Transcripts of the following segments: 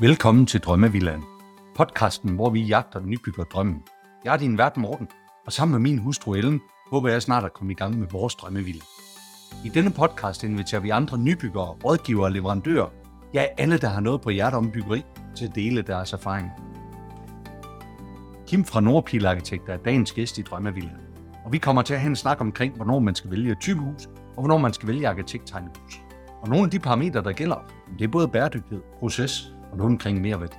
Velkommen til Drømmevillan, Podcasten, hvor vi jagter nybygger drømmen. Jeg er din vært Morten, og sammen med min hustru Ellen, håber jeg snart at komme i gang med vores drømmevilla. I denne podcast inviterer vi andre nybyggere, rådgivere og leverandører, ja alle, der har noget på hjertet om byggeri, til at dele deres erfaring. Kim fra Nordpil Arkitekter er dagens gæst i Drømmevilla, Og vi kommer til at have en snak omkring, hvornår man skal vælge et typehus, og hvornår man skal vælge arkitekttegnet. Og nogle af de parametre, der gælder, det er både bæredygtighed, proces og noget omkring mere værdi.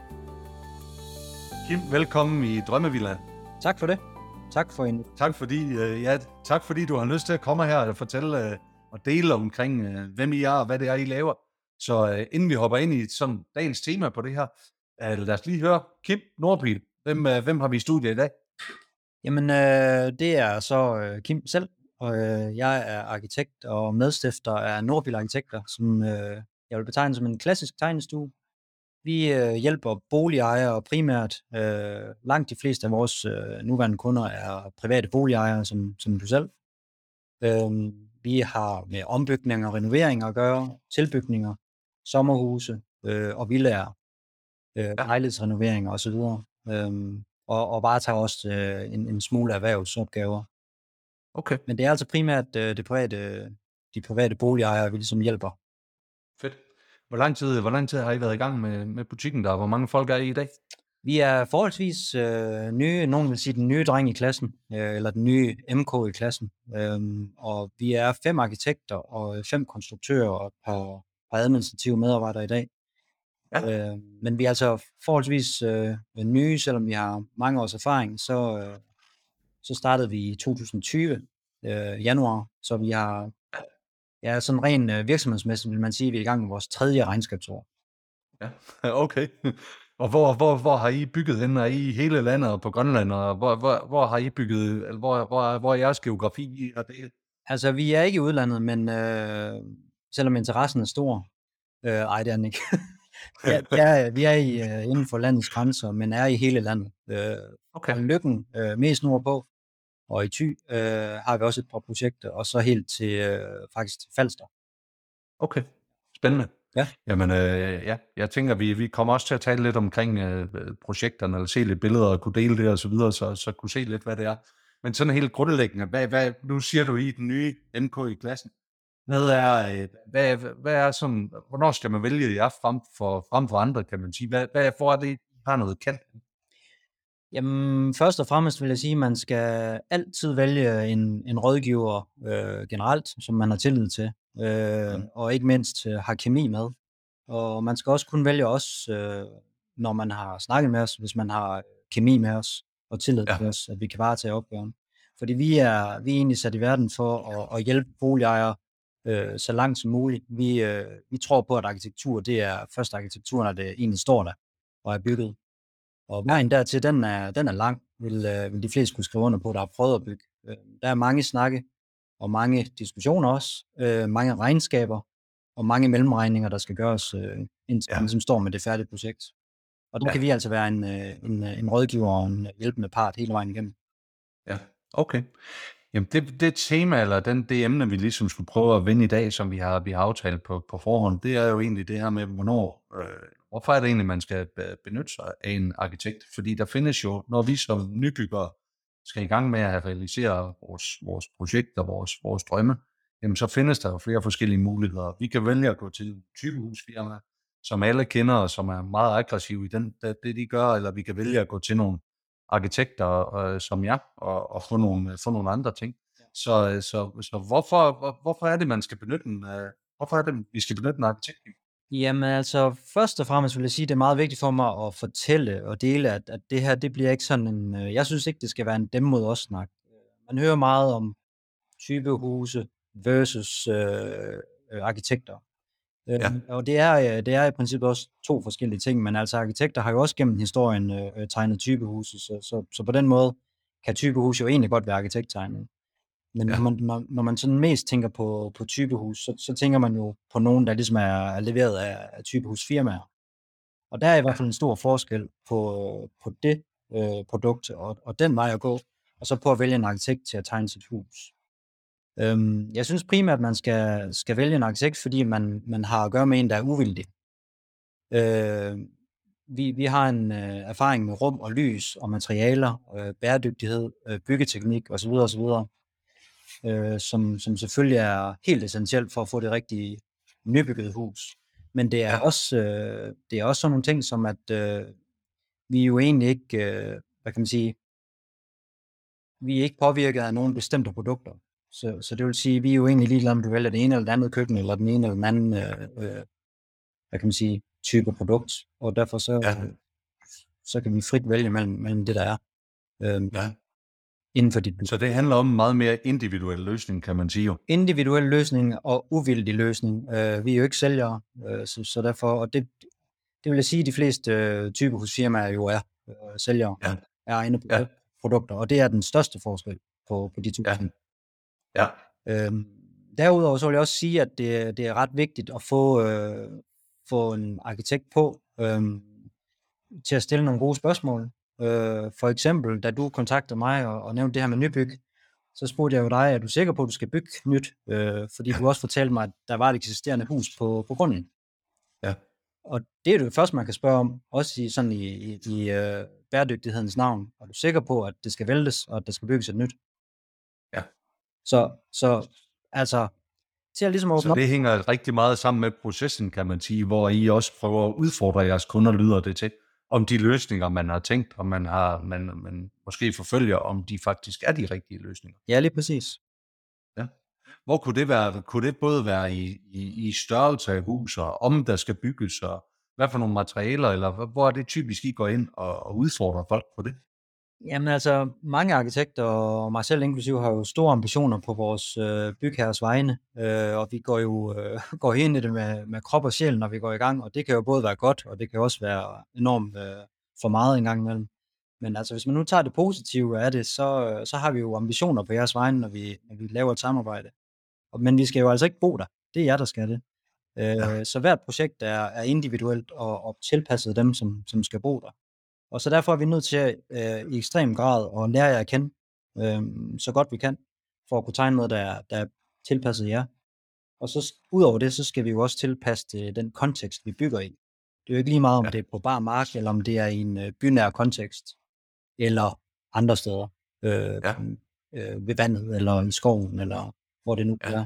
Kim, velkommen i Drømmevillaen. Tak for det. Tak for en. Tak fordi, øh, ja, tak fordi du har lyst til at komme her og fortælle øh, og dele omkring, øh, hvem I er og hvad det er, I laver. Så inden vi hopper ind i sådan dagens tema på det her, lad os lige høre Kim Nordpil. Hvem, hvem har vi i studiet i dag? Jamen, øh, det er så øh, Kim selv, og øh, jeg er arkitekt og medstifter af Nordbil Arkitekter, som øh, jeg vil betegne som en klassisk tegnestue. Vi øh, hjælper boligejere primært. Øh, langt de fleste af vores øh, nuværende kunder er private boligejere, som, som du selv. Øh, vi har med ombygninger og renoveringer at gøre, tilbygninger, sommerhuse øh, og villager, øh, lejlighedsrenoveringer osv. Øh, og, og varetager også øh, en, en smule erhvervsopgaver. Okay, Men det er altså primært øh, det private, de private boligejere, vi ligesom hjælper. fedt. Hvor lang tid, hvor lang tid har I været i gang med, med butikken der? Hvor mange folk er I i dag? Vi er forholdsvis øh, nye, nogen vil sige den nye dreng i klassen, øh, eller den nye MK i klassen. Øhm, og vi er fem arkitekter og fem konstruktører og et par, par administrative medarbejdere i dag. Ja. Øh, men vi er altså forholdsvis øh, nye, selvom vi har mange års erfaring, så, øh, så startede vi i 2020, øh, januar, så vi har, ja, sådan rent øh, virksomhedsmæssigt vil man sige, at vi er i gang med vores tredje regnskabsår. Ja, okay. Og hvor, hvor, hvor har I bygget hen? Er I hele landet og på Grønland? Og hvor, hvor, hvor har I bygget? Eller hvor, hvor, hvor er jeres geografi? Er det? Altså, vi er ikke i udlandet, men øh, selvom interessen er stor, øh, ej, det er den ikke. ja, er, vi er i, øh, inden for landets grænser, men er i hele landet. Øh, Okay. og Lykken øh, mest nordpå, og i Thy øh, har vi også et par projekter, og så helt til øh, faktisk til Falster. Okay, spændende. Ja. Jamen, øh, ja, jeg tænker, vi, vi kommer også til at tale lidt omkring øh, projekterne, eller se lidt billeder og kunne dele det og så videre, så, så kunne se lidt, hvad det er. Men sådan helt grundlæggende, hvad, hvad, nu siger du I den nye MK i klassen. Hvad er, øh, hvad, hvad er sådan, hvornår skal man vælge jer frem for, frem for andre, kan man sige? Hvad, hvad, hvor er det, I har noget kendt? Jamen, først og fremmest vil jeg sige, at man skal altid vælge en, en rådgiver øh, generelt, som man har tillid til, øh, og ikke mindst øh, har kemi med. Og man skal også kun vælge os, øh, når man har snakket med os, hvis man har kemi med os og tillid Ja. ja. til os, at vi kan varetage opgaven. Fordi vi er, vi er egentlig sat i verden for at, at hjælpe boligejere øh, så langt som muligt. Vi, øh, vi tror på, at arkitektur, det er først arkitektur, når det egentlig står der og er bygget. Og vejen dertil, den er, den er lang, vil, øh, vil de fleste kunne skrive under på, der har prøvet at bygge. Øh, der er mange snakke, og mange diskussioner også, øh, mange regnskaber, og mange mellemregninger, der skal gøres, øh, indtil Ja. man ligesom står med det færdige projekt. Og der Ja. kan vi altså være en, øh, en, øh, en rådgiver og en hjælpende part hele vejen igennem. Ja, okay. Jamen det, det tema, eller den, det emne, vi ligesom skulle prøve at vende i dag, som vi har, vi har aftalt på, på forhånd, det er jo egentlig det her med, hvornår, øh, hvorfor er det egentlig, man skal be- benytte sig af en arkitekt? Fordi der findes jo, når vi som nybyggere skal i gang med at realisere vores, vores projekter, vores, vores drømme, jamen så findes der jo flere forskellige muligheder. Vi kan vælge at gå til typehusfirma, som alle kender, og som er meget aggressive i den, det, det de gør, eller vi kan vælge at gå til nogle arkitekter øh, som jeg, og, og få, nogle, få nogle andre ting. Så, øh, så, så hvorfor, hvor, hvorfor er det, man skal benytte en, øh, hvorfor er det, vi skal benytte en arkitekt? Jamen altså, først og fremmest vil jeg sige, at det er meget vigtigt for mig at fortælle og dele, at, at det her, det bliver ikke sådan en, øh, jeg synes ikke, det skal være en dem mod os snak. Man hører meget om typehuse versus øh, øh, arkitekter. Ja. Øh, og det er, øh, det er i princippet også to forskellige ting, men altså arkitekter har jo også gennem historien øh, øh, tegnet typehuse, så, så, så på den måde kan typehus jo egentlig godt være arkitekttegnet. Men Ja. når, man, når, når man sådan mest tænker på, på typehus, så, så tænker man jo på nogen, der ligesom er, er leveret af, af typehusfirmaer. Og der er i hvert fald en stor forskel på, på det øh, produkt og, og den vej at gå, og så på at vælge en arkitekt til at tegne sit hus. Øhm, jeg synes primært, at man skal, skal vælge en arkitekt, fordi man, man har at gøre med en, der er uvildig. Øh, vi, vi har en øh, erfaring med rum og lys og materialer, øh, bæredygtighed, øh, byggeteknik osv. osv., øh, som, som selvfølgelig er helt essentielt for at få det rigtige nybyggede hus. Men det er, ja. også, øh, det er også sådan nogle ting som, at øh, vi jo egentlig ikke, øh, hvad kan man sige, vi er ikke påvirket af nogle bestemte produkter. Så, så det vil sige, vi er jo egentlig ligeglade, om du vælger det ene eller det andet køkken, eller den ene eller den anden, øh, øh, hvad kan man sige, type produkt. Og derfor så, ja. så kan vi frit vælge mellem, mellem det, der er. Øh, ja. Inden for dit Så det handler om meget mere individuel løsning, kan man sige jo. Individuel løsning og uvildig løsning. Øh, vi er jo ikke sælgere, øh, så, så derfor, og det, det vil jeg sige, at de fleste øh, typer hos firmaer jo er øh, sælgere ja. af egne ja. produkter, og det er den største forskel på, på de to ja. Ja. Øhm, derudover så vil jeg også sige, at det, det er ret vigtigt at få, øh, få en arkitekt på øh, til at stille nogle gode spørgsmål. Øh, for eksempel, da du kontaktede mig og, og nævnte det her med nybyg, så spurgte jeg jo dig, er du sikker på, at du skal bygge nyt? Øh, fordi du også fortalte mig, at der var et eksisterende hus på, på grunden. Ja. Og det er det første, man kan spørge om, også i, sådan i, i, i øh, bæredygtighedens navn. Er du sikker på, at det skal væltes, og at der skal bygges et nyt? Ja. Så, så altså, til at ligesom åbne Så det op. hænger rigtig meget sammen med processen, kan man sige, hvor I også prøver at udfordre jeres kunder, lyder det til, om de løsninger, man har tænkt, og man har, man, man måske forfølger, om de faktisk er de rigtige løsninger. Ja, lige præcis. Ja. Hvor kunne det være? Kunne det både være i, i, i størrelse af hus, og om der skal bygges, og hvad for nogle materialer, eller hvor er det typisk, I går ind og, og udfordrer folk på det? Jamen altså, mange arkitekter, og mig selv inklusive, har jo store ambitioner på vores øh, bygherres vegne, øh, og vi går jo øh, går ind i det med, med krop og sjæl, når vi går i gang, og det kan jo både være godt, og det kan også være enormt øh, for meget en gang imellem. Men altså, hvis man nu tager det positive af det, så, så har vi jo ambitioner på jeres vegne, når vi, når vi laver et samarbejde. Men vi skal jo altså ikke bo der. Det er jer, der skal det. Øh, ja. Så hvert projekt er, er individuelt og, og tilpasset dem, som, som skal bo der. Og så derfor er vi nødt til øh, i ekstrem grad at lære jer at kende, øh, så godt vi kan, for at kunne tegne noget, der er, der er tilpasset jer. Og så udover det, så skal vi jo også tilpasse det, den kontekst, vi bygger i. Det er jo ikke lige meget, om ja. det er på bar mark, eller om det er i en øh, bynær kontekst, eller andre steder. Øh, ja. øh, ved vandet, eller i skoven, eller hvor det nu ja. er.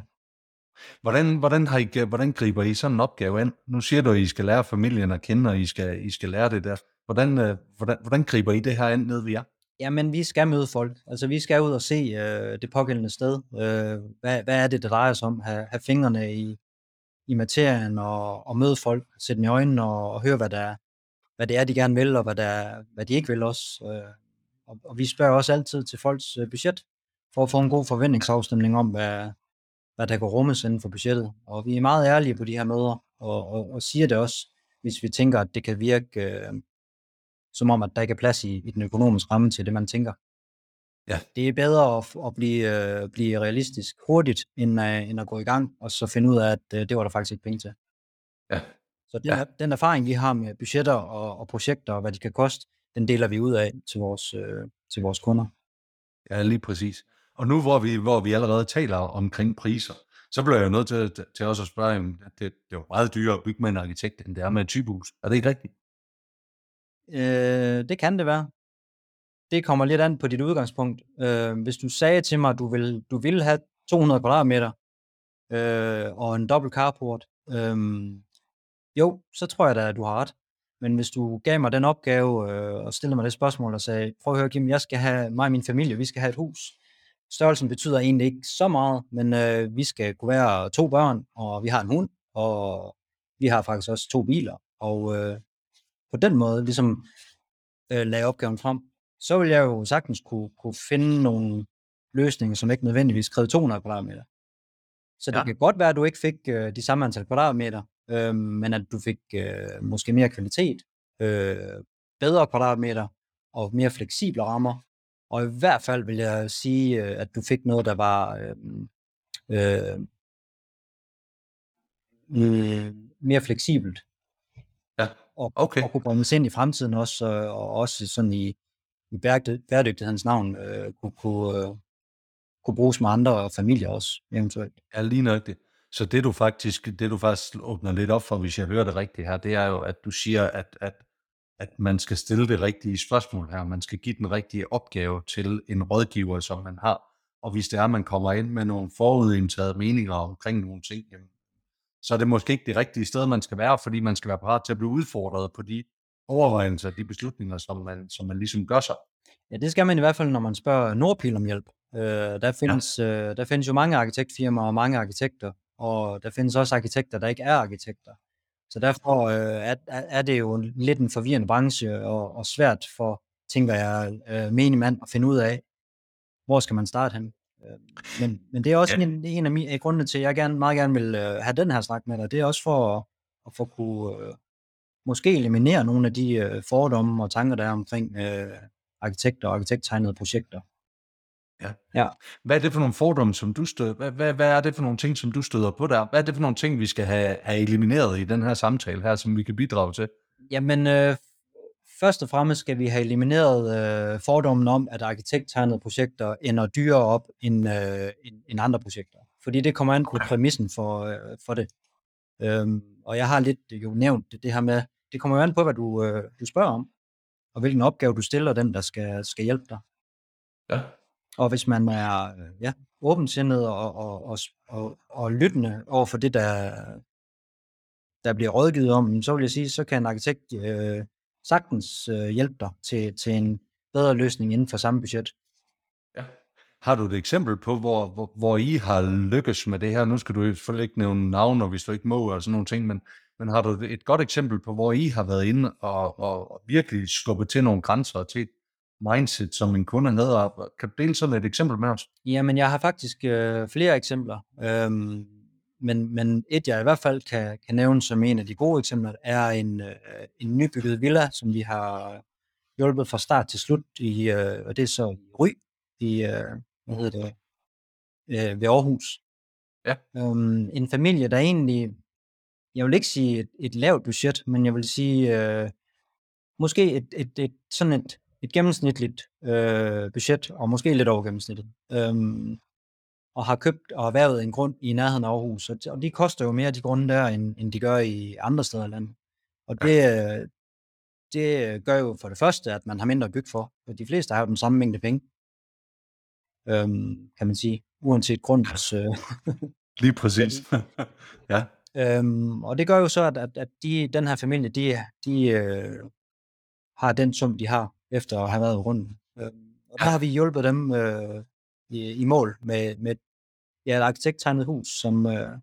Hvordan, hvordan, har I, hvordan griber I sådan en opgave ind? Nu siger du, at I skal lære familien at kende, og I skal, I skal lære det der. Hvordan, øh, hvordan, hvordan griber I det her ind ned ved jer? Jamen, vi skal møde folk. Altså, vi skal ud og se øh, det pågældende sted. Øh, hvad, hvad er det, det drejer sig om? Have, have fingrene i, i materien og, og møde folk, sætte dem i øjnene og, og høre, hvad, der, hvad det er, de gerne vil, og hvad, der, hvad de ikke vil også. Øh, og, og vi spørger også altid til folks øh, budget, for at få en god forventningsafstemning om, hvad, hvad der kan rummes inden for budgettet. Og vi er meget ærlige på de her møder, og, og, og siger det også, hvis vi tænker, at det kan virke øh, som om, at der ikke er plads i, i den økonomiske ramme til det, man tænker. Ja. Det er bedre at, at blive, uh, blive realistisk hurtigt, end, uh, end at gå i gang, og så finde ud af, at uh, det var der faktisk ikke penge til. Ja. Så den, ja. den erfaring, vi har med budgetter og, og projekter, og hvad de kan koste, den deler vi ud af til vores, uh, til vores kunder. Ja, lige præcis. Og nu hvor vi, hvor vi allerede taler omkring priser, så bliver jeg jo nødt til, til også at spørge, at det, det er jo meget dyrere at bygge med en arkitekt, end det er med et typehus. Er det ikke rigtigt? Øh, det kan det være. Det kommer lidt an på dit udgangspunkt. Øh, hvis du sagde til mig, at du vil, du vil have 200 kvadratmeter øh, og en dobbelt carport, øh, jo, så tror jeg da, at du har ret. Men hvis du gav mig den opgave øh, og stillede mig det spørgsmål og sagde, prøv at høre Kim, jeg skal have, mig og min familie, vi skal have et hus. Størrelsen betyder egentlig ikke så meget, men øh, vi skal kunne være to børn, og vi har en hund, og vi har faktisk også to biler. Og øh, på den måde ligesom øh, lagde opgaven frem, så vil jeg jo sagtens kunne, kunne finde nogle løsninger, som ikke nødvendigvis krævede 200 kvadratmeter. Så det ja. kan godt være, at du ikke fik øh, de samme antal kvadratmeter, øh, men at du fik øh, måske mere kvalitet, øh, bedre kvadratmeter og mere fleksible rammer. Og i hvert fald vil jeg sige, øh, at du fik noget, der var øh, øh, øh, mere fleksibelt og, okay. og kunne bringes ind i fremtiden også, og også sådan i, i bæredygtighedens navn øh, kunne, kunne, øh, kunne bruges med andre familier også, eventuelt. Ja, lige nøjagtigt. Så det du faktisk, det du faktisk åbner lidt op for, hvis jeg hører det rigtigt her, det er jo, at du siger, at, at, at man skal stille det rigtige spørgsmål her. Man skal give den rigtige opgave til en rådgiver, som man har. Og hvis det er, at man kommer ind med nogle forudindtaget meninger omkring nogle ting, jamen, så er det måske ikke det rigtige sted, man skal være, fordi man skal være parat til at blive udfordret på de overvejelser, de beslutninger, som man, som man ligesom gør sig. Ja, det skal man i hvert fald, når man spørger Nordpil om hjælp. Øh, der, findes, ja. øh, der findes jo mange arkitektfirmaer og mange arkitekter, og der findes også arkitekter, der ikke er arkitekter. Så derfor øh, er, er det jo lidt en forvirrende branche og, og svært for, tænker jeg, øh, menig mand at finde ud af, hvor skal man starte hen. Øh, men, men det er også ja. en, en af mine grunde til, at jeg gerne, meget gerne vil øh, have den her snak med dig. Det er også for at, at få kunne øh, måske eliminere nogle af de øh, fordomme og tanker, der er omkring øh, arkitekter og arkitekttegnede projekter. Ja. ja. Hvad er det for nogle fordomme, som du støder? Hvad, hvad, hvad er det for nogle ting, som du støder på der? Hvad er det for nogle ting, vi skal have, have elimineret i den her samtale her, som vi kan bidrage til? Jamen, øh, først og fremmest skal vi have elimineret øh, fordommen om, at arkitekttegnede projekter ender dyrere op end, øh, end, end andre projekter. Fordi det kommer an på præmissen for, øh, for det. Øhm, og jeg har lidt jo nævnt det, det her med, det kommer jo an på, hvad du, øh, du spørger om, og hvilken opgave du stiller den, der skal, skal hjælpe dig. Ja. Og hvis man er øh, ja, åbensindet og, og, og, og, og lyttende over for det, der, der bliver rådgivet om, så vil jeg sige, så kan en arkitekt øh, sagtens øh, hjælpe dig til, til en bedre løsning inden for samme budget. Ja. Har du et eksempel på, hvor, hvor, hvor I har lykkes med det her? Nu skal du selvfølgelig ikke nævne navne, hvis du ikke må, og sådan nogle ting, men, men har du et godt eksempel på, hvor I har været inde og, og, og virkelig skubbet til nogle grænser til mindset, som en kunde havde. Kan du dele sådan et eksempel med os? Jamen, jeg har faktisk øh, flere eksempler. Øhm, men, men et, jeg i hvert fald kan, kan nævne som en af de gode eksempler, er en, øh, en nybygget villa, som vi har hjulpet fra start til slut, i, øh, og det er så i Ry, i, øh, hvad hedder det, øh, ved Aarhus. Ja. Øhm, en familie, der egentlig, jeg vil ikke sige et, et lavt budget, men jeg vil sige, øh, måske et, et, et, sådan et et gennemsnitligt øh, budget, og måske lidt over gennemsnittet, øhm, og har købt og erhvervet en grund i nærheden af Aarhus. Og de koster jo mere, de grunde der, end, end de gør i andre steder i landet. Og det, det gør jo for det første, at man har mindre at bygge for. For de fleste har jo den samme mængde penge, øhm, kan man sige, uanset grundens... Øh, Lige præcis. ja. Øhm, og det gør jo så, at, at, at de, den her familie, de, de øh, har den sum, de har, efter at have været rundt. Øh, og der har vi hjulpet dem øh, i, i mål med, med ja, et arkitekttegnet hus, som, øh,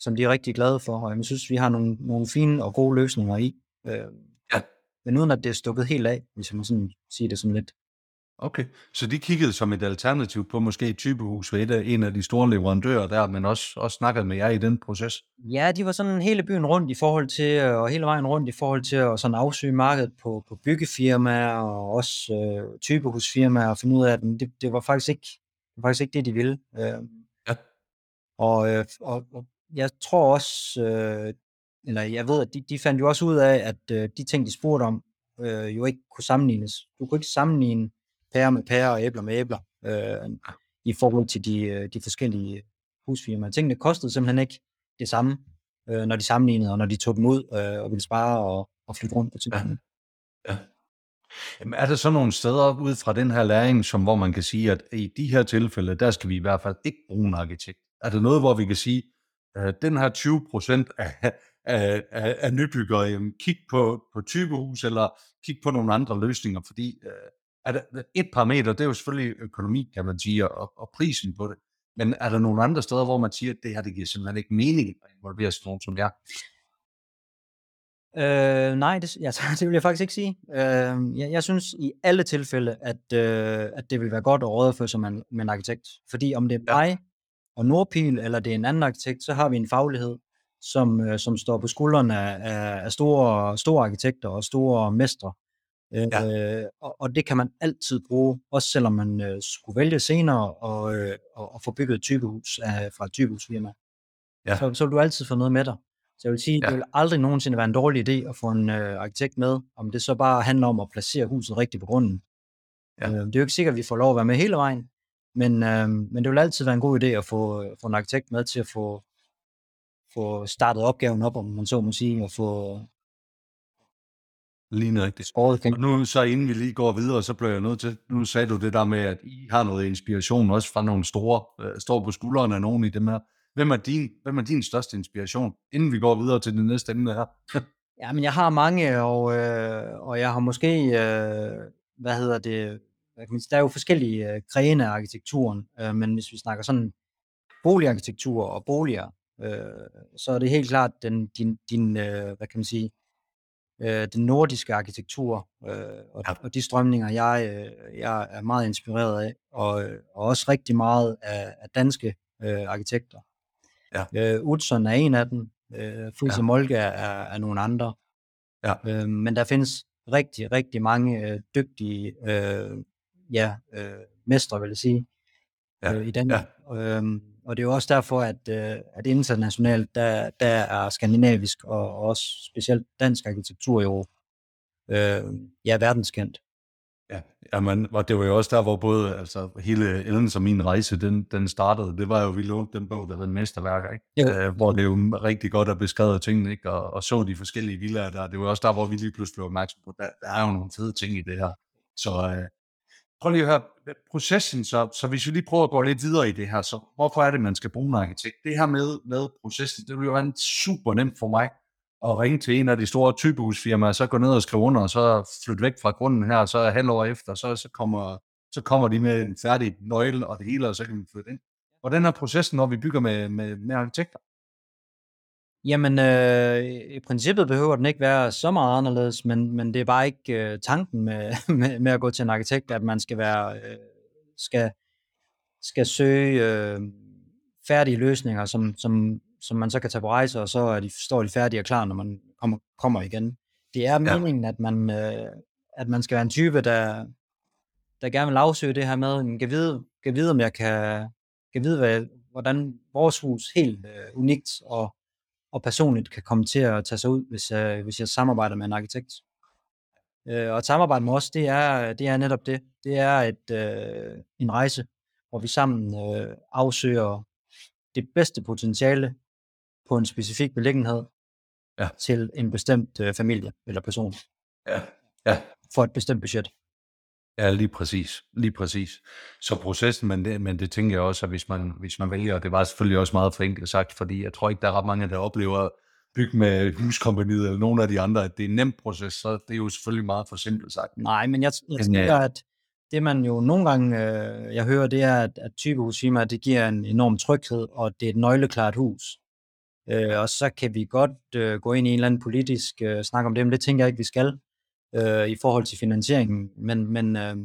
som de er rigtig glade for, og jeg synes, vi har nogle, nogle fine og gode løsninger i. Øh, ja. Men uden at det er stukket helt af, hvis man sådan siger det sådan lidt. Okay, så de kiggede som et alternativ på måske et typehus ved et af, en af de store leverandører der, men også, også snakket med jer i den proces? Ja, de var sådan hele byen rundt i forhold til, og hele vejen rundt i forhold til at sådan afsøge markedet på, på byggefirmaer og også øh, typehusfirmaer og finde ud af, at det, det var faktisk ikke det, var faktisk ikke det de ville. Øh, ja. Og, øh, og, og jeg tror også, øh, eller jeg ved, at de, de fandt jo også ud af, at øh, de ting, de spurgte om, øh, jo ikke kunne sammenlignes. Du kunne ikke sammenligne pære med pære og æbler med æbler, øh, i forhold til de, øh, de forskellige husfirmaer. Tingene kostede simpelthen ikke det samme, øh, når de sammenlignede, og når de tog dem ud øh, og ville spare og, og flytte rundt på tingene. Ja. ja. Jamen, er der så nogle steder ud fra den her læring, som hvor man kan sige, at i de her tilfælde, der skal vi i hvert fald ikke bruge en arkitekt? Er der noget, hvor vi kan sige, at den her 20 procent af, af, af, af nybyggere, jamen, kig på, på typehus, eller kig på nogle andre løsninger, fordi øh, er der, et parameter, det er jo selvfølgelig økonomi, kan man sige, og, og prisen på det. Men er der nogle andre steder, hvor man siger, at det her, det giver simpelthen ikke mening at involvere sådan nogen som jer? Øh, nej, det, ja, det vil jeg faktisk ikke sige. Øh, jeg, jeg synes i alle tilfælde, at, øh, at det vil være godt at rådføre sig med, med en arkitekt. Fordi om det er mig ja. og Nordpil, eller det er en anden arkitekt, så har vi en faglighed, som, øh, som står på skuldrene af, af store, store arkitekter og store mestre. Ja. Øh, og, og det kan man altid bruge, også selvom man øh, skulle vælge senere og, øh, og, og få bygget et typehus af, fra et typehusfirma. Ja. Så, så vil du altid få noget med dig. Så jeg vil sige, ja. det vil aldrig nogensinde være en dårlig idé at få en øh, arkitekt med, om det så bare handler om at placere huset rigtigt på grunden. Ja. Øh, det er jo ikke sikkert, at vi får lov at være med hele vejen, men, øh, men det vil altid være en god idé at få, få en arkitekt med til at få, få startet opgaven op, om man så må sige, og få Lige rigtigt. Og nu så inden vi lige går videre, så bliver jeg nødt til, nu sagde du det der med, at I har noget inspiration også fra nogle store, øh, står på skuldrene af nogen i dem her. Hvem er, din, hvem er din største inspiration, inden vi går videre til det næste emne her? Ja, men jeg har mange, og, øh, og jeg har måske, øh, hvad hedder det, der er jo forskellige øh, grene af arkitekturen, øh, men hvis vi snakker sådan boligarkitektur og boliger, øh, så er det helt klart den, din, din øh, hvad kan man sige, øh, den nordiske arkitektur øh, og, Ja. og de strømninger, jeg, øh, jeg er meget inspireret af, og, og også rigtig meget af, af danske øh, arkitekter. Ja. Øh, Utzon er en af dem, øh, Friis Ja. Molke er, er nogle andre, Ja. øh, men der findes rigtig, rigtig mange øh, dygtige øh, ja, øh, mestre, vil jeg sige, Ja, øh, i Danmark. Øhm, og det er jo også derfor, at, øh, at internationalt, der, der er skandinavisk og også specielt dansk arkitektur jo øh, ja, verdenskendt. Ja, jamen, og det var jo også der, hvor både altså, hele Ellen som min rejse, den, den startede. Det var jo, vi lånte den bog, der hed Mesterværker, ikke? Jo. Øh, hvor det jo rigtig godt er beskrevet tingene, ikke? Og, og så de forskellige villager der. Det var også der, hvor vi lige pludselig blev opmærksom på, der, der er jo nogle fede ting i det her. Så øh, prøv lige at høre processen, så, så hvis vi lige prøver at gå lidt videre i det her, så hvorfor er det, man skal bruge en arkitekt? Det her med, med processen, det vil jo være super nemt for mig at ringe til en af de store typehusfirmaer, så gå ned og skrive under, og så flytte væk fra grunden her, så halvår efter, så, så, kommer, så kommer de med en færdig nøgle og det hele, og så kan vi flytte ind. Hvordan er processen, når vi bygger med, med, med arkitekter? Jamen, øh, i princippet behøver den ikke være så meget anderledes, men, men det er bare ikke øh, tanken med, med, med at gå til en arkitekt, at man skal være øh, skal, skal søge øh, færdige løsninger, som, som, som man så kan tage på rejse, og så er de, står de færdige og klar, når man kommer, kommer igen. Det er meningen, at man, øh, at man skal være en type, der, der gerne vil afsøge det her med, "Men kan vide, kan vide om jeg kan, kan vide, hvad, hvordan vores hus helt øh, unikt og og personligt kan komme til at tage sig ud, hvis, øh, hvis jeg samarbejder med en arkitekt. Øh, og et samarbejde med os, det er, det er netop det. Det er et, øh, en rejse, hvor vi sammen øh, afsøger det bedste potentiale på en specifik beliggenhed Ja. til en bestemt øh, familie eller person Ja. Ja, for et bestemt budget. Ja, lige præcis. Lige præcis. Så processen, men det, men det tænker jeg også, at hvis man, hvis man vælger, og det var selvfølgelig også meget forenklet sagt, fordi jeg tror ikke, der er ret mange, der oplever at bygge med huskompaniet eller nogen af de andre, at det er en nem proces, så det er jo selvfølgelig meget for simpelt sagt. Nej, men jeg, jeg tænker, at det man jo nogle gange, øh, jeg hører, det er, at, at typehusfirmaer, det giver en enorm tryghed, og det er et nøgleklart hus. Øh, og så kan vi godt øh, gå ind i en eller anden politisk øh, snak om det, men det tænker jeg ikke, vi skal øh, i forhold til finansieringen. Men, men øh,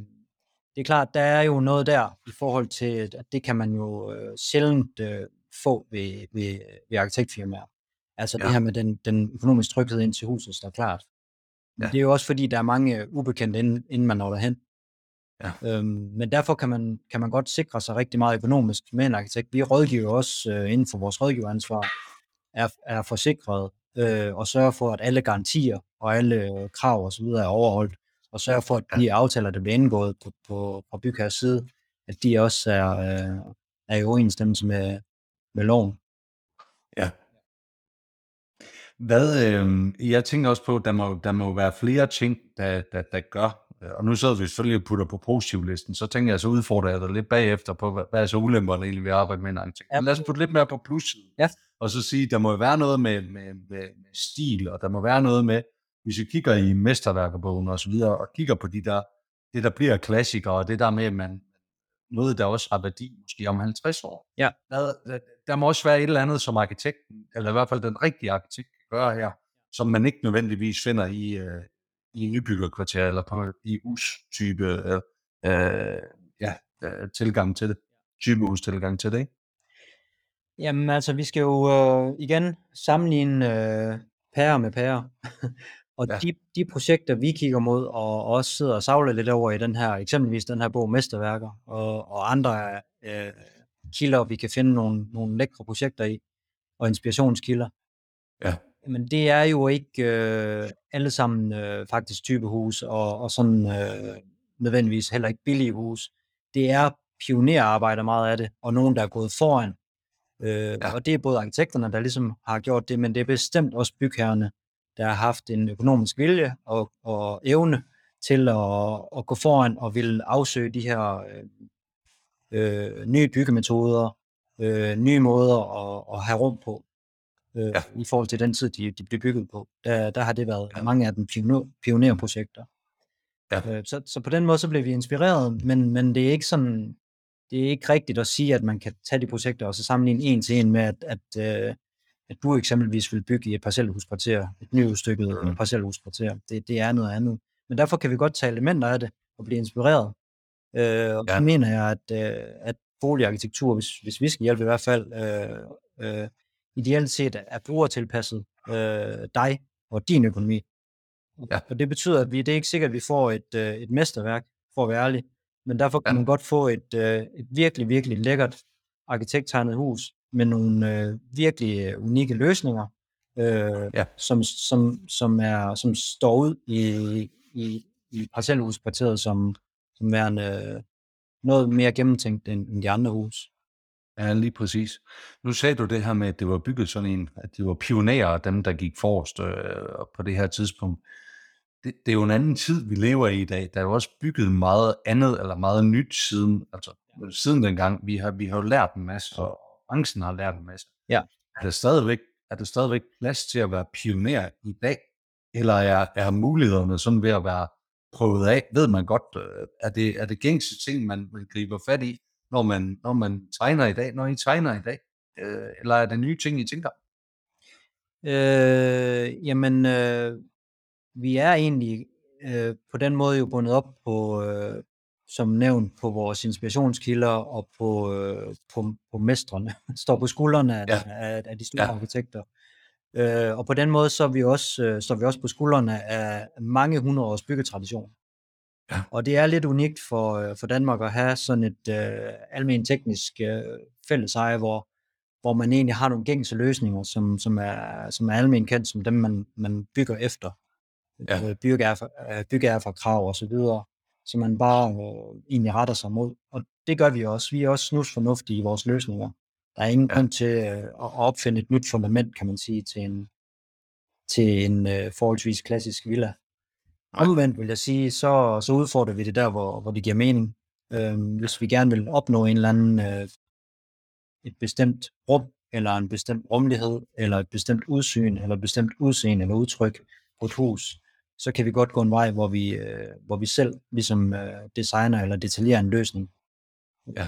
det er klart, der er jo noget der i forhold til, at det kan man jo øh, sjældent øh, få ved, ved, ved arkitektfirmaer. Altså ja. Det her med den, den økonomiske tryghed ind til huset, står klart. Men Ja. det er jo også fordi, der er mange ubekendte, inden, inden man når derhen. Ja. Øhm, men derfor kan man, kan man godt sikre sig rigtig meget økonomisk med en arkitekt. Vi rådgiver også øh, inden for vores rådgiveransvar, er, er forsikret øh, og sørger for, at alle garantier og alle krav osv. er overholdt, og sørger for, at de aftaler, der bliver indgået på, på, fra bygherres side, at de også er, øh, er i overensstemmelse med, med loven. Ja. Hvad, øh, jeg tænker også på, at der må, der må være flere ting, der, der, der gør, og nu sidder vi selvfølgelig og putter på positivlisten, så tænker jeg, så udfordrer jeg dig lidt bagefter på, hvad, hvad er så ulemperne egentlig ved at arbejde med en arkitekt. Ja. Men lad os putte lidt mere på plussiden, Ja. og så sige, der må være noget med, med, med, med stil, og der må være noget med, hvis vi kigger i mesterværkerbogen og så videre, og kigger på de der, det der bliver klassikere, og det der med, at man, noget, der også har værdi, måske om 50 år. Ja. Der, der, der må også være et eller andet, som arkitekten, eller i hvert fald den rigtige arkitekt, kan gøre her, som man ikke nødvendigvis finder i, øh, i nybyggerkvarter, eller på, i hus-type øh, øh, ja, øh, tilgang til det. Typehus-tilgang til det, ikke? Jamen altså, vi skal jo øh, igen sammenligne øh, pærer med pærer. og ja. de, de projekter, vi kigger mod, og også sidder og savler lidt over i den her, eksempelvis den her bog Mesterværker, og, og andre øh, kilder, vi kan finde nogle, nogle lækre projekter i, og inspirationskilder. Ja. Men det er jo ikke øh, alle sammen øh, faktisk typehus, og, og sådan øh, nødvendigvis heller ikke billige hus. Det er pionerarbejde meget af det, og nogen, der er gået foran Øh, ja. Og det er både arkitekterne, der ligesom har gjort det, men det er bestemt også bygherrerne, der har haft en økonomisk vilje og, og evne til at, at gå foran og vil afsøge de her øh, øh, nye byggemetoder, øh, nye måder at, at have rum på, øh, ja. i forhold til den tid, de, de blev bygget på. Der, der har det været ja. mange af dem pioner, pionerprojekter. Ja. Øh, så, så på den måde så blev vi inspireret, men, men det er ikke sådan, det er ikke rigtigt at sige, at man kan tage de projekter og så sammenligne en til en med, at, at, øh, at du eksempelvis vil bygge i et parcelhuskvarter, et nyudstykket mm. parcelhuskvarter. Det, det er noget andet. Men derfor kan vi godt tage elementer af det og blive inspireret. Øh, og ja. så mener jeg, at, øh, at boligarkitektur, hvis, hvis vi skal hjælpe i hvert fald, øh, øh, ideelt set er brugertilpasset øh, dig og din økonomi. Ja. Og det betyder, at vi, det er ikke sikkert, at vi får et, øh, et mesterværk, for at være ærlig, men derfor kan ja. man godt få et, øh, et virkelig, virkelig lækkert arkitekttegnet hus med nogle øh, virkelig øh, unikke løsninger, øh, ja. som, som, som, er, som står ud i, i, i parcelhuskvarteret som, som værende øh, noget mere gennemtænkt end, end de andre hus. Ja, lige præcis. Nu sagde du det her med, at det var bygget sådan en, at det var pionerer, dem der gik forrest øh, på det her tidspunkt det, det er jo en anden tid, vi lever i i dag. Der er jo også bygget meget andet eller meget nyt siden, altså siden dengang. Vi har, vi har jo lært en masse, og branchen har lært en masse. Ja. Er der stadigvæk, er der stadigvæk plads til at være pioner i dag? Eller er, er mulighederne sådan ved at være prøvet af? Ved man godt, øh, er det, er det gængse ting, man vil gribe fat i, når man, når man tegner i dag, når I tegner i dag? Øh, eller er det nye ting, I tænker? Øh, jamen, øh, vi er egentlig øh, på den måde jo bundet op på, øh, som nævnt, på vores inspirationskilder og på, øh, på, på mestrene, står på skuldrene af, ja. af, af de store ja. arkitekter. Øh, og på den måde så er vi også, øh, står vi også på skuldrene af mange hundrede års byggetradition. Ja. Og det er lidt unikt for, øh, for Danmark at have sådan et øh, almen teknisk øh, fælleseje, hvor, hvor man egentlig har nogle gængse løsninger, som, som, er, som er almen kendt som dem, man, man bygger efter ja. øh, byggeær fra krav og så videre, som man bare øh, egentlig retter sig mod. Og det gør vi også. Vi er også snusfornuftige i vores løsninger. Der er ingen ja. grund til øh, at opfinde et nyt fundament, kan man sige, til en, til en øh, forholdsvis klassisk villa. Omvendt vil jeg sige, så, så udfordrer vi det der, hvor, hvor det giver mening. Øh, hvis vi gerne vil opnå en eller anden øh, et bestemt rum, eller en bestemt rumlighed, eller et bestemt udsyn, eller et bestemt udseende eller udtryk på et hus, så kan vi godt gå en vej, hvor vi, øh, hvor vi selv ligesom øh, designer eller detaljerer en løsning. Ja.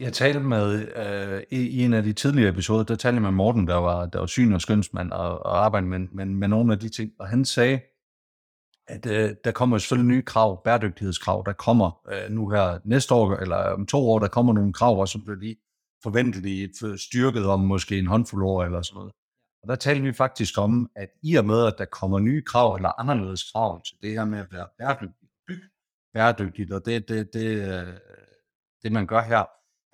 Jeg talte med, øh, i, i en af de tidligere episoder, der talte jeg med Morten, der var, der var syn- og skønsmand og, og arbejdede med, med, med nogle af de ting, og han sagde, at øh, der kommer selvfølgelig nye krav, bæredygtighedskrav, der kommer øh, nu her næste år, eller om to år, der kommer nogle krav, og så bliver de forventeligt øh, styrket om måske en håndfuld år eller sådan noget. Og der talte vi faktisk om, at i og med, at der kommer nye krav eller anderledes krav til det her med at være bæredygtig, bæredygtigt, og det, det, det, det, det man gør her,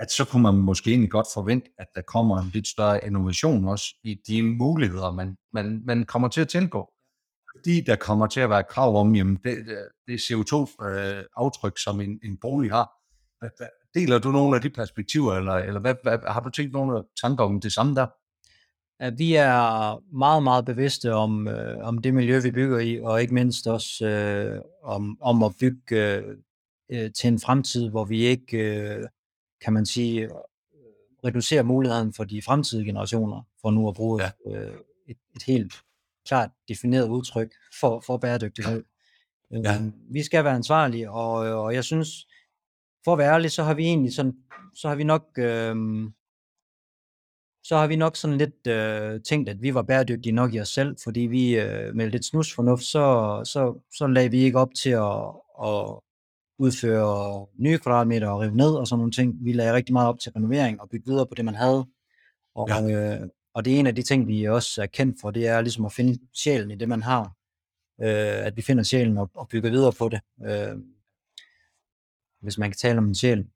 at så kunne man måske egentlig godt forvente, at der kommer en lidt større innovation også i de muligheder, man, man, man kommer til at tilgå. Fordi der kommer til at være krav om, jamen det, det CO2-aftryk, øh, som en, en bolig har. Deler du nogle af de perspektiver, eller, eller hvad, hvad, har du tænkt nogle tanker om det samme der? at vi er meget, meget bevidste om, øh, om det miljø, vi bygger i, og ikke mindst også øh, om, om at bygge øh, til en fremtid, hvor vi ikke, øh, kan man sige, reducerer muligheden for de fremtidige generationer, for nu at bruge ja. øh, et, et helt klart defineret udtryk for, for bæredygtighed. Ja. Øh, vi skal være ansvarlige, og, og jeg synes, for at være ærlig, så har vi egentlig sådan, så har vi nok øh, så har vi nok sådan lidt øh, tænkt, at vi var bæredygtige nok i os selv, fordi vi øh, med lidt snusfornuft, så, så, så lagde vi ikke op til at, at udføre nye kvadratmeter og rive ned og sådan nogle ting. Vi lagde rigtig meget op til renovering og bygge videre på det, man havde. Og, ja. øh, og det er en af de ting, vi også er kendt for, det er ligesom at finde sjælen i det, man har. Øh, at vi finder sjælen og, og bygger videre på det. Øh, hvis man kan tale om en sjæl.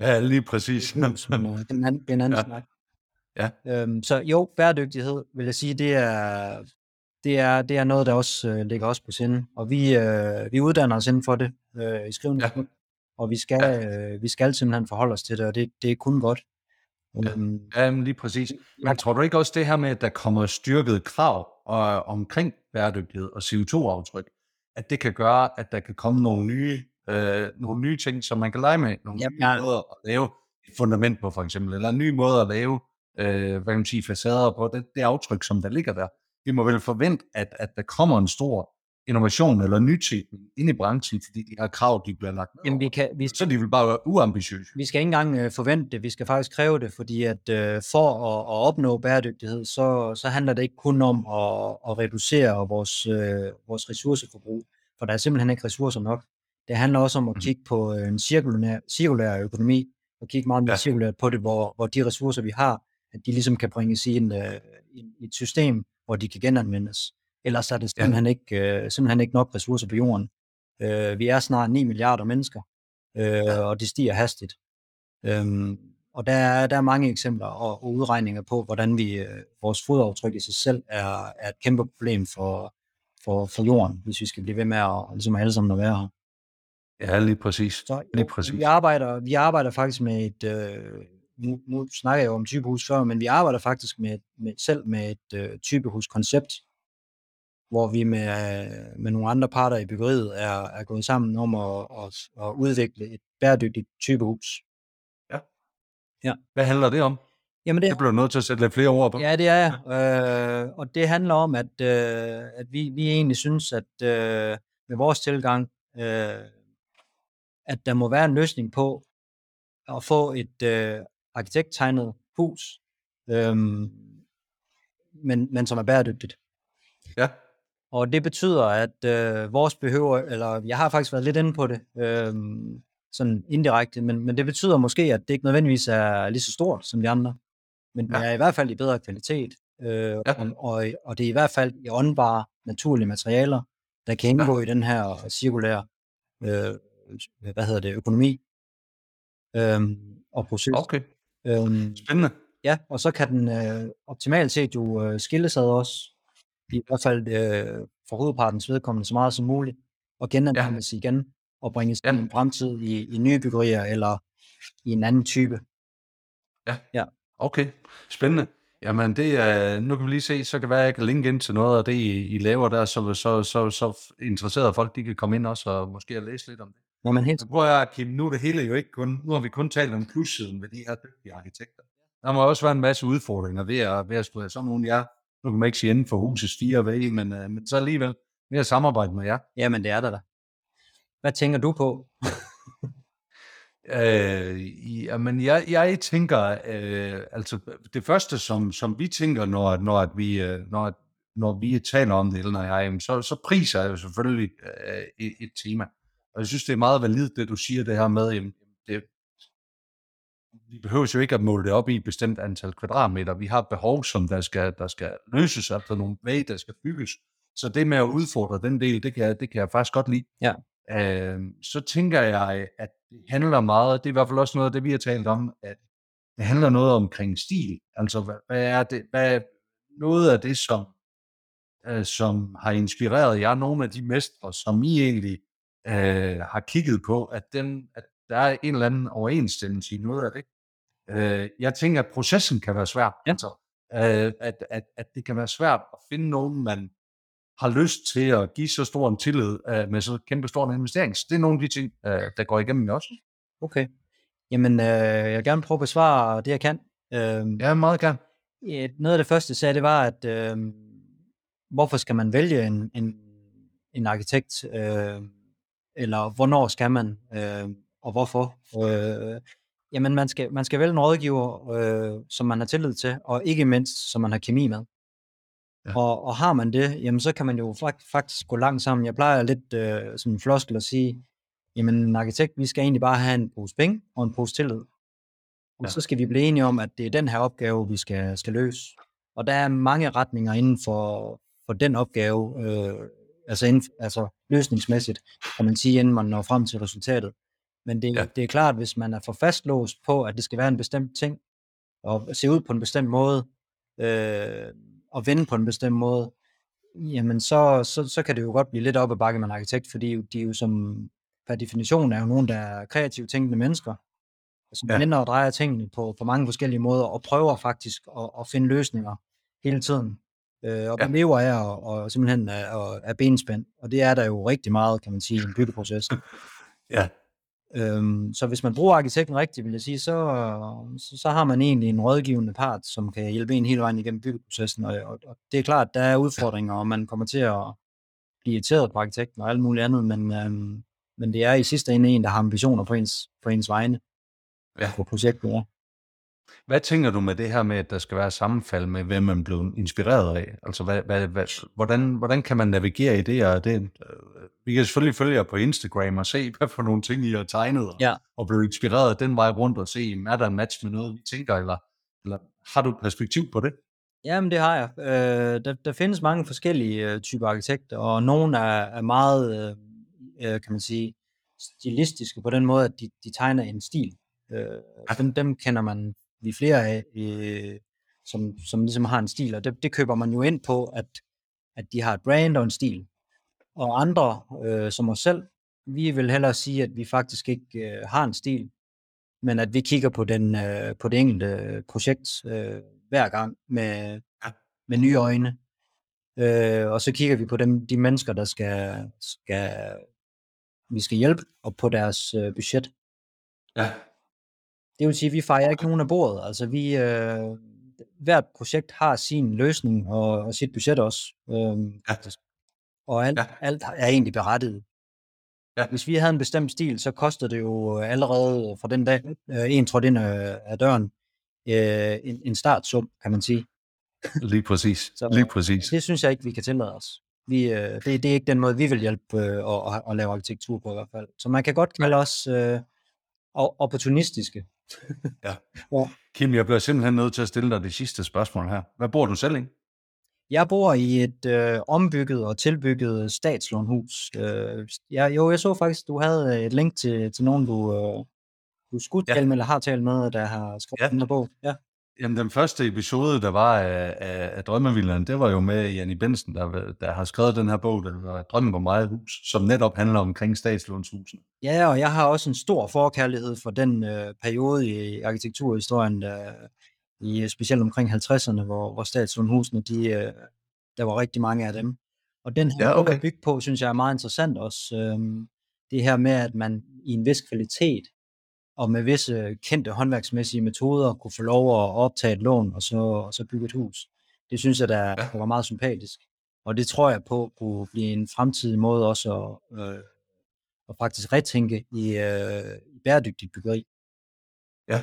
ja, lige præcis. Men, men, øh, den anden, den anden ja. snak. Ja. Øhm, så jo, bæredygtighed, vil jeg sige, det er, det er, det er noget, der også øh, ligger os på sinde. Og vi, øh, vi uddanner os inden for det øh, i skrivende. Ja. Og vi skal, ja. øh, vi skal simpelthen forholde os til det, og det, det er kun godt. Ja, ja lige præcis. Men tror du ikke også det her med, at der kommer styrket krav og, omkring bæredygtighed og CO2-aftryk, at det kan gøre, at der kan komme nogle nye, øh, nogle nye ting, som man kan lege med, nogle Jamen, nye jeg- måder at lave et fundament på, for eksempel, eller en ny måde at lave, øh, hvad kan man sige, facader på, det, det aftryk, som der ligger der. Vi må vel forvente, at, at der kommer en stor innovation eller nytænkning ind i branchen, fordi de her krav, de bliver lagt ned Jamen, vi, kan, vi, Så de vil bare være uambitiøse. vi skal ikke engang øh, forvente det, vi skal faktisk kræve det, fordi at øh, for at, at opnå bæredygtighed, så, så handler det ikke kun om at, at reducere vores, øh, vores ressourceforbrug, for der er simpelthen ikke ressourcer nok. Det handler også om at Mhm. kigge på en cirkulær, cirkulær økonomi, og kigge meget mere Ja. cirkulært på det, hvor, hvor de ressourcer, vi har, at de ligesom kan bringes i, en, øh, i et system, hvor de kan genanvendes. Ellers er det Ja. simpelthen, ikke, øh, simpelthen ikke nok ressourcer på jorden. Øh, vi er snart 9 milliarder mennesker, øh, og det stiger hastigt. Øhm, og der er, der er mange eksempler og, og udregninger på, hvordan vi øh, vores fodaftryk i sig selv er, er et kæmpe problem for, for, for jorden, hvis vi skal blive ved med at, ligesom alle sammen at være her. Ja, lige præcis. Så Lige præcis. vi arbejder, vi arbejder faktisk med et, øh, nu, nu snakker jeg jo om typehus før, men vi arbejder faktisk med, med selv med et øh, typehuskoncept, hvor vi med, øh, med nogle andre parter i byggeriet er, er gået sammen om at, at, at udvikle et bæredygtigt typehus. Hvad handler det om? Jamen det, Det bliver nødt til at sætte lidt flere ord på. Ja, det er jeg. Øh, og det handler om, at, øh, at vi, vi egentlig synes, at øh, med vores tilgang, øh, at der må være en løsning på at få et øh, arkitekttegnet hus, øh, men, men som er bæredygtigt. Ja. Og det betyder, at øh, vores behøver, eller jeg har faktisk været lidt inde på det, øh, sådan indirekte, men, men det betyder måske, at det ikke nødvendigvis er lige så stort som de andre, men det Ja. er i hvert fald i bedre kvalitet, øh, Ja. og, og, og det er i hvert fald i åndbare, naturlige materialer, der kan indgå i den her cirkulære, øh, hvad hedder det, økonomi øh, og proces. Okay, Øh, spændende. Ja, og så kan den øh, optimalt set jo øh, skilles ad også, i hvert fald øh, for hovedpartens vedkommende så meget som muligt, og genanvendes ja. igen, og bringes Ja. ja. i fremtid i, i nye byggerier eller i en anden type. Okay, spændende. Jamen, det er, nu kan vi lige se, så kan være, jeg kan linke ind til noget af det, I, I laver der, så, så, så, så interesserede folk, de kan komme ind også og måske læse lidt om det. Når man helt Så prøver jeg, Kim, nu er det hele jo ikke kun, nu har vi kun talt om plussiden ved de her dygtige arkitekter. Der må også være en masse udfordringer ved at, ved at skulle have sådan nogle jer, nu kan man ikke sige inden for husets fire vægge, men, uh, men så alligevel ved at samarbejde med jer. Jamen, det er der da. Hvad tænker du på? Øh, jamen, jeg, jeg tænker, øh, altså det første, som, som vi tænker, når, når, at vi, øh, når, at- når vi taler om det, eller når jeg, så, så priser jeg jo selvfølgelig øh, et, et tema. Og jeg synes, det er meget validt, det du siger, det her med, jamen, det, vi behøver jo ikke at måle det op i et bestemt antal kvadratmeter. Vi har behov, som der skal, der skal løses, altså nogle væg, der skal bygges. Så det med at udfordre den del, det kan, jeg- det kan jeg faktisk godt lide. Ja. Øh, så tænker jeg, at det handler meget, det er i hvert fald også noget af det, vi har talt om, at det handler noget omkring stil. Altså, hvad, hvad er det, hvad er noget af det, som, øh, som har inspireret jer, nogle af de mestre, som I egentlig øh, har kigget på, at, den, at der er en eller anden overensstemmelse i noget af det. Øh, jeg tænker, at processen kan være svær. Ja. Altså, øh, at, at, at det kan være svært at finde nogen, man har lyst til at give så stor en tillid øh, med så kæmpe stor en investering. Så det er nogle af de ting, øh, der går igennem også. Okay. Jamen, øh, jeg vil gerne prøve at besvare det, jeg kan. Øh, Ja, meget gerne. Noget af det første, jeg sagde, det var, at øh, hvorfor skal man vælge en, en, en arkitekt, øh, eller hvornår skal man, øh, og hvorfor? Øh, jamen, man skal, man skal vælge en rådgiver, øh, som man har tillid til, og ikke mindst, som man har kemi med. Ja. Og, og har man det, jamen så kan man jo fakt- faktisk gå langt sammen. Jeg plejer lidt øh, som en floskel at sige, jamen en arkitekt, vi skal egentlig bare have en pose penge og en pose tillid. Og ja. så skal vi blive enige om, at det er den her opgave, vi skal, skal løse. Og der er mange retninger inden for, for den opgave, øh, altså, inden, altså løsningsmæssigt, kan man sige, inden man når frem til resultatet. Men det, Ja. det er klart, hvis man er for fastlåst på, at det skal være en bestemt ting, og se ud på en bestemt måde, øh, og vende på en bestemt måde, jamen så, så, så kan det jo godt blive lidt op ad bakke med en arkitekt, fordi de er jo som per definition er jo nogen, der er kreativt tænkende mennesker, Altså, Ja. vender og drejer tingene på, på mange forskellige måder, og prøver faktisk at, at finde løsninger hele tiden. Øh, og Ja. man lever af og, og simpelthen af, og, af benspænd, og det er der jo rigtig meget, kan man sige, i en byggeproces. Ja, Øhm, så hvis man bruger arkitekten rigtigt, vil jeg sige, så, så, så har man egentlig en rådgivende part, som kan hjælpe en hele vejen igennem byggeprocessen. Og, og, og det er klart, der er udfordringer, og man kommer til at blive irriteret på arkitekten og alt muligt andet, men, øhm, men det er i sidste ende en, der har ambitioner på ens, på ens vegne Ja. på projektet. Ja. Hvad tænker du med det her med, at der skal være sammenfald med, hvem man blev inspireret af? Altså, hvad, hvad, hvad, hvordan, hvordan kan man navigere i det? Og det øh, vi kan selvfølgelig følge jer på Instagram og se, hvad for nogle ting I har tegnet, og, Ja. og blive inspireret den vej rundt og se, er der en match med noget, vi tænker, eller, eller har du et perspektiv på det? Jamen, det har jeg. Øh, der, der findes mange forskellige øh, typer arkitekter, og nogle er, er meget, øh, øh, kan man sige, stilistiske på den måde, at de, de tegner en stil. Øh, dem, dem kender man vi flere af, øh, som, som ligesom har en stil, og det, det køber man jo ind på, at, at de har et brand og en stil. Og andre, øh, som os selv, vi vil hellere sige, at vi faktisk ikke øh, har en stil, men at vi kigger på, den, øh, på det enkelte projekt øh, hver gang med, med nye øjne. Øh, og så kigger vi på dem, de mennesker, der skal, skal vi skal hjælpe, og på deres øh, budget. Ja. Det vil sige, at vi fejrer ikke nogen af bordet. Altså vi, øh, hvert projekt har sin løsning og, og sit budget også. Øh, Ja. og alt, Ja. alt er egentlig berettiget. Ja. Hvis vi havde en bestemt stil, så kostede det jo allerede fra den dag, øh, en trådte ind øh, af døren, øh, en, en startsum, kan man sige. Lige præcis. Så- Lige præcis. Det synes jeg ikke, vi kan tillade os. Vi, øh, det, det er ikke den måde, vi vil hjælpe øh, at, at, at lave arkitektur på i hvert fald. Så man kan godt kalde os øh, op- opportunistiske. Kim, jeg bliver simpelthen nødt til at stille dig det sidste spørgsmål her. Hvad bor du selv i? Jeg bor i et øh, ombygget og tilbygget statslånhus. Øh, jeg, jo, jeg så faktisk, du havde øh, et link til, til nogen, du, øh, du skulle Ja. tale med, eller har talt med, der har skrevet Ja. ja. den her bog. Ja. Jamen, den første episode, der var af, af, af Drømmevilderen, det var jo med Janni Bensen, der, der har skrevet den her bog, der hedder Drømmen på meget hus, som netop handler omkring statslånshusene. ja, og jeg har også en stor forkærlighed for den øh, periode i arkitekturhistorien, der, i, specielt omkring 50'erne, hvor, hvor statslånhusene, de, øh, der var rigtig mange af dem. Og den her Ja, okay. bygge på, synes jeg er meget interessant også. Øhm, det her med, at man i en vis kvalitet og med visse kendte håndværksmæssige metoder kunne få lov at optage et lån og så, og så bygge et hus. Det synes jeg, der, Ja. var meget sympatisk. Og det tror jeg på kunne blive en fremtidig måde også at, øh, at faktisk retænke i, øh, i bæredygtigt byggeri. Ja.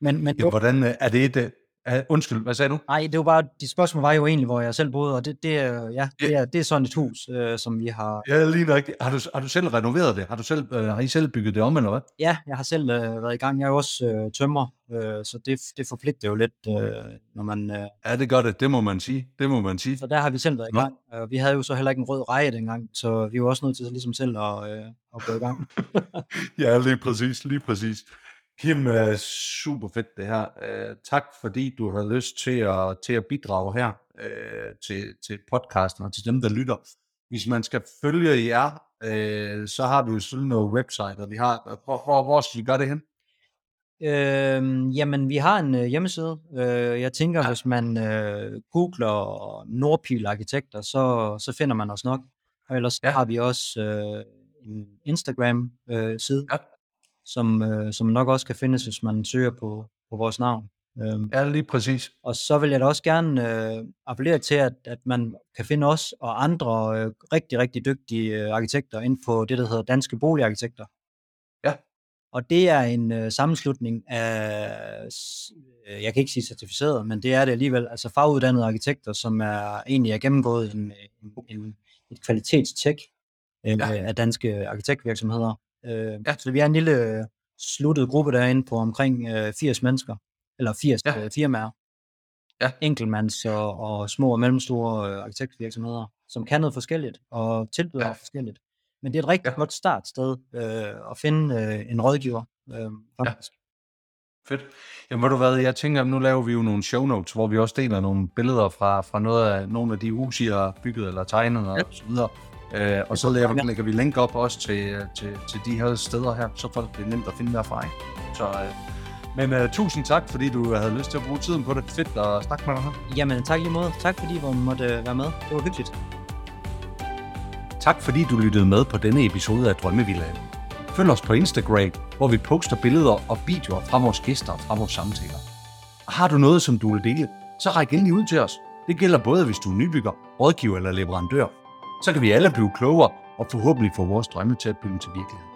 Men, men ja hvordan øh, er det et... er- Undskyld, hvad sagde du? Nej, det var bare, de spørgsmål var jo egentlig, hvor jeg selv boede, og det, det, er, ja, det, er, det er sådan et hus, øh, som vi har... Ja, lige rigtigt. Har du, har du selv renoveret det? Har, du selv, øh, har I selv bygget det om, eller hvad? Ja, jeg har selv øh, været i gang. Jeg er jo også øh, tømrer, øh, så det, det forpligter jo lidt, øh, når man... Øh, Ja, det gør det. Det må man sige. Det må man sige. så der har vi selv været i Nå. gang. Øh, vi havde jo så heller ikke en rød reje dengang, så vi var også nødt til ligesom selv at, øh, at gå i gang. Ja, lige præcis, lige præcis. Kim, uh, super fedt det her. Uh, tak fordi du har lyst til at, til at bidrage her uh, til, til podcasten og til dem, der lytter. Hvis man skal følge jer, uh, så har vi jo selvfølgelig noget website, og vi har, hvor, hvor, hvor skal vi gøre det hen? Øh, jamen, vi har en øh, hjemmeside. Øh, jeg tænker, Ja. hvis man øh, googler Nordpil Arkitekter, så, så finder man os nok. Og ellers ja. har vi også øh, en Instagram-side, øh, side, Ja. Som, øh, som nok også kan findes, hvis man søger på, på vores navn. Øh, Ja, lige præcis. og så vil jeg da også gerne øh, appellere til, at, at man kan finde os og andre øh, rigtig, rigtig dygtige øh, arkitekter ind på det, der hedder Danske Boligarkitekter. Ja. Og det er en øh, sammenslutning af, øh, jeg kan ikke sige certificeret, men det er det alligevel, altså faguddannede arkitekter, som er egentlig er gennemgået en, en, en, et kvalitetstjek øh, ja. af danske arkitektvirksomheder. Øh, Ja. Så vi er en lille øh, sluttet gruppe derinde på omkring øh, 80 mennesker, eller 80 Ja. ja. øh, firmaer. Ja. Enkeltmands og, og små og mellemstore øh, arkitektvirksomheder, som kan noget forskelligt og tilbyder Ja. ja. forskelligt. Men det er et rigtig Ja. ja. godt startsted øh, at finde øh, en rådgiver, øh, faktisk. Fedt. Jamen, ved du hvad, jeg tænker, nu laver vi jo nogle show notes, hvor vi også deler nogle billeder fra, fra noget af, nogle af de huse, I har bygget eller tegnet og Ja. så videre. Øh, og så lægger, lægger vi link op også til, øh, til, til de her steder her, så folk det er nemt at finde derfra. Så, øh, men uh, tusind tak, fordi du havde lyst til at bruge tiden på det. Fedt at snakke med dig her. Jamen tak lige måde. Tak fordi du måtte øh, være med. Det var hyggeligt. Tak fordi du lyttede med på denne episode af Drømmevillaen. Følg os på Instagram, hvor vi poster billeder og videoer fra vores gæster og fra vores samtaler. Og har du noget, som du vil dele, så ræk endelig ud til os. Det gælder både, hvis du er nybygger, rådgiver eller leverandør. Så kan vi alle blive klogere og forhåbentlig få vores drømme til at blive til virkelighed.